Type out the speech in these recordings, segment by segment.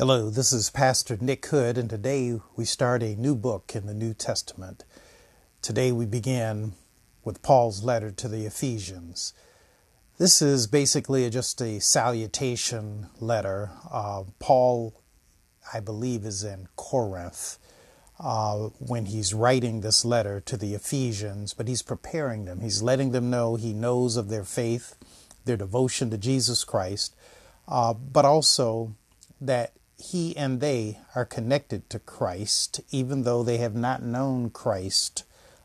Hello, this is Pastor Nick Hood, and today we start a new book in the New Testament. Today we begin with Paul's letter to the Ephesians. This is basically just a salutation letter. Uh, Paul, I believe, is in Corinth uh, when he's writing this letter to the Ephesians, but he's preparing them. He's letting them know he knows of their faith, their devotion to Jesus Christ, uh, but also that he and they are connected to Christ, even though they have not known Christ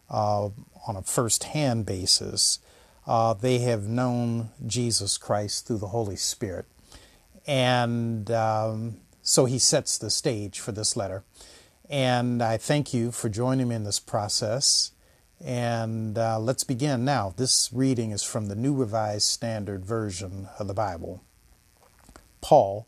uh, on a first hand basis. Uh, they have known Jesus Christ through the Holy Spirit. And um, so he sets the stage for this letter. And I thank you for joining me in this process. And uh, let's begin now. This reading is from the New Revised Standard Version of the Bible. Paul,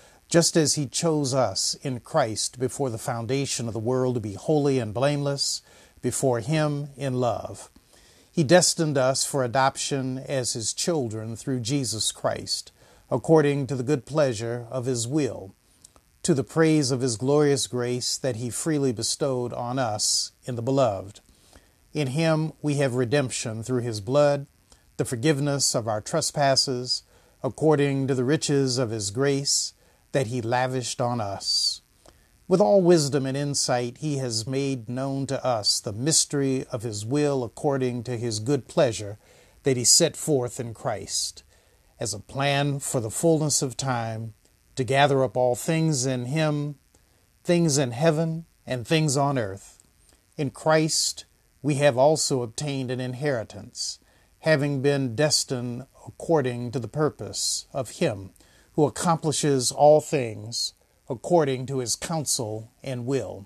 just as he chose us in Christ before the foundation of the world to be holy and blameless before him in love. He destined us for adoption as his children through Jesus Christ, according to the good pleasure of his will, to the praise of his glorious grace that he freely bestowed on us in the beloved. In him we have redemption through his blood, the forgiveness of our trespasses, according to the riches of his grace that he lavished on us. With all wisdom and insight, he has made known to us the mystery of his will according to his good pleasure that he set forth in Christ, as a plan for the fullness of time to gather up all things in him, things in heaven and things on earth. In Christ we have also obtained an inheritance, having been destined according to the purpose of him who accomplishes all things according to his counsel and will,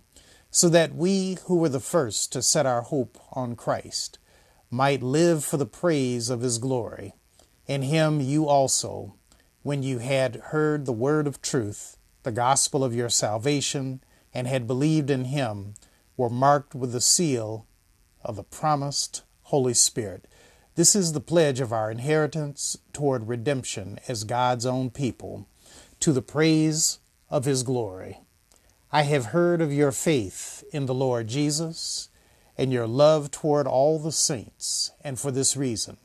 so that we who were the first to set our hope on Christ might live for the praise of his glory. In him you also, when you had heard the word of truth, the gospel of your salvation, and had believed in him, were marked with the seal of the promised Holy Spirit this is the pledge of our inheritance toward redemption as God's own people, to the praise of His glory. I have heard of your faith in the Lord Jesus and your love toward all the saints, and for this reason,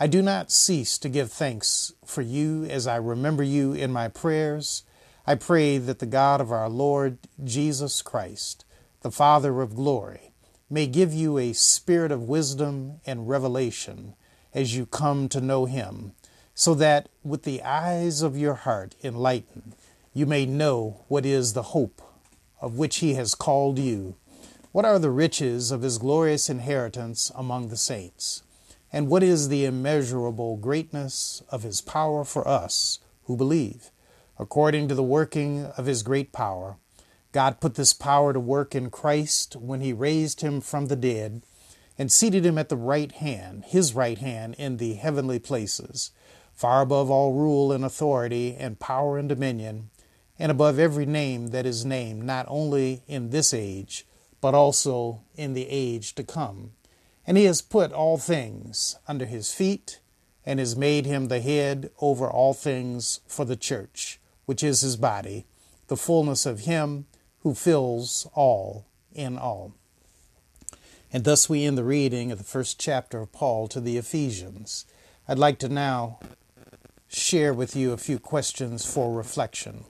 I do not cease to give thanks for you as I remember you in my prayers. I pray that the God of our Lord Jesus Christ, the Father of glory, may give you a spirit of wisdom and revelation as you come to know Him, so that with the eyes of your heart enlightened, you may know what is the hope of which He has called you, what are the riches of His glorious inheritance among the saints, and what is the immeasurable greatness of His power for us who believe, according to the working of His great power God put this power to work in Christ when he raised him from the dead and seated him at the right hand, his right hand, in the heavenly places, far above all rule and authority and power and dominion, and above every name that is named, not only in this age, but also in the age to come. And he has put all things under his feet, and has made him the head over all things for the church, which is his body, the fullness of him who fills all in all. And thus we end the reading of the first chapter of Paul to the Ephesians. I'd like to now share with you a few questions for reflection.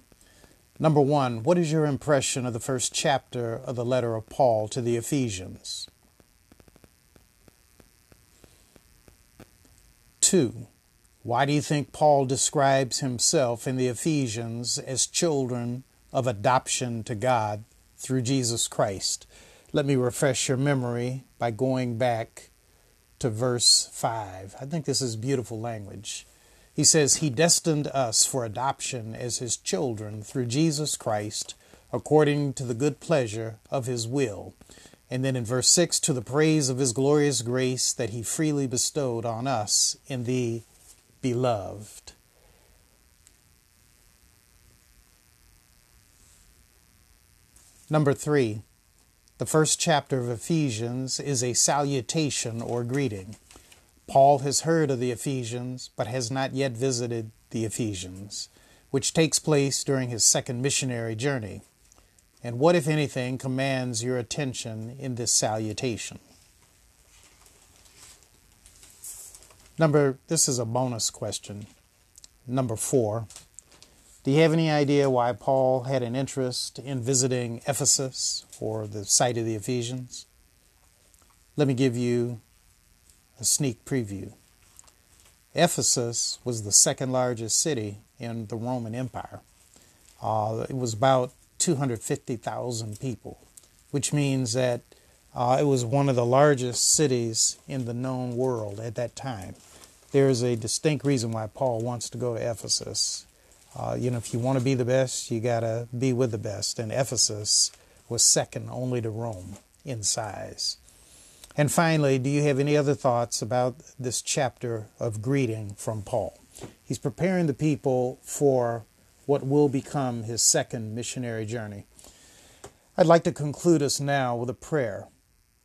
Number one, what is your impression of the first chapter of the letter of Paul to the Ephesians? Two, why do you think Paul describes himself in the Ephesians as children of adoption to God through Jesus Christ. Let me refresh your memory by going back to verse 5. I think this is beautiful language. He says, He destined us for adoption as His children through Jesus Christ, according to the good pleasure of His will. And then in verse 6, to the praise of his glorious grace that he freely bestowed on us in the beloved. Number three, the first chapter of Ephesians is a salutation or greeting. Paul has heard of the Ephesians, but has not yet visited the Ephesians, which takes place during his second missionary journey. And what, if anything, commands your attention in this salutation? Number, this is a bonus question. Number four. Do you have any idea why Paul had an interest in visiting Ephesus or the site of the Ephesians? Let me give you a sneak preview. Ephesus was the second largest city in the Roman Empire. Uh, it was about 250,000 people, which means that uh, it was one of the largest cities in the known world at that time. There is a distinct reason why Paul wants to go to Ephesus. Uh, you know, if you want to be the best, you got to be with the best. And Ephesus was second only to Rome in size. And finally, do you have any other thoughts about this chapter of greeting from Paul? He's preparing the people for what will become his second missionary journey. I'd like to conclude us now with a prayer.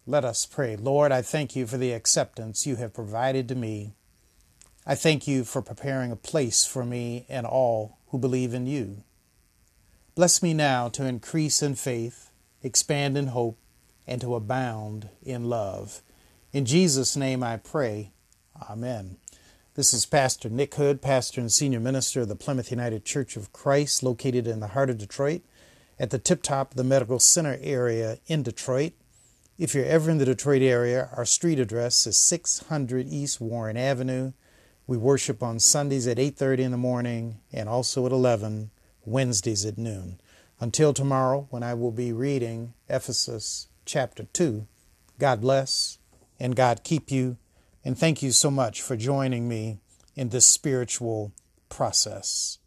Let us pray. Lord, I thank you for the acceptance you have provided to me. I thank you for preparing a place for me and all who believe in you. Bless me now to increase in faith, expand in hope, and to abound in love. In Jesus' name I pray. Amen. This is Pastor Nick Hood, pastor and senior minister of the Plymouth United Church of Christ, located in the heart of Detroit, at the tip top of the Medical Center area in Detroit. If you're ever in the Detroit area, our street address is 600 East Warren Avenue. We worship on Sundays at 8:30 in the morning and also at 11 Wednesdays at noon. Until tomorrow when I will be reading Ephesus chapter 2. God bless and God keep you and thank you so much for joining me in this spiritual process.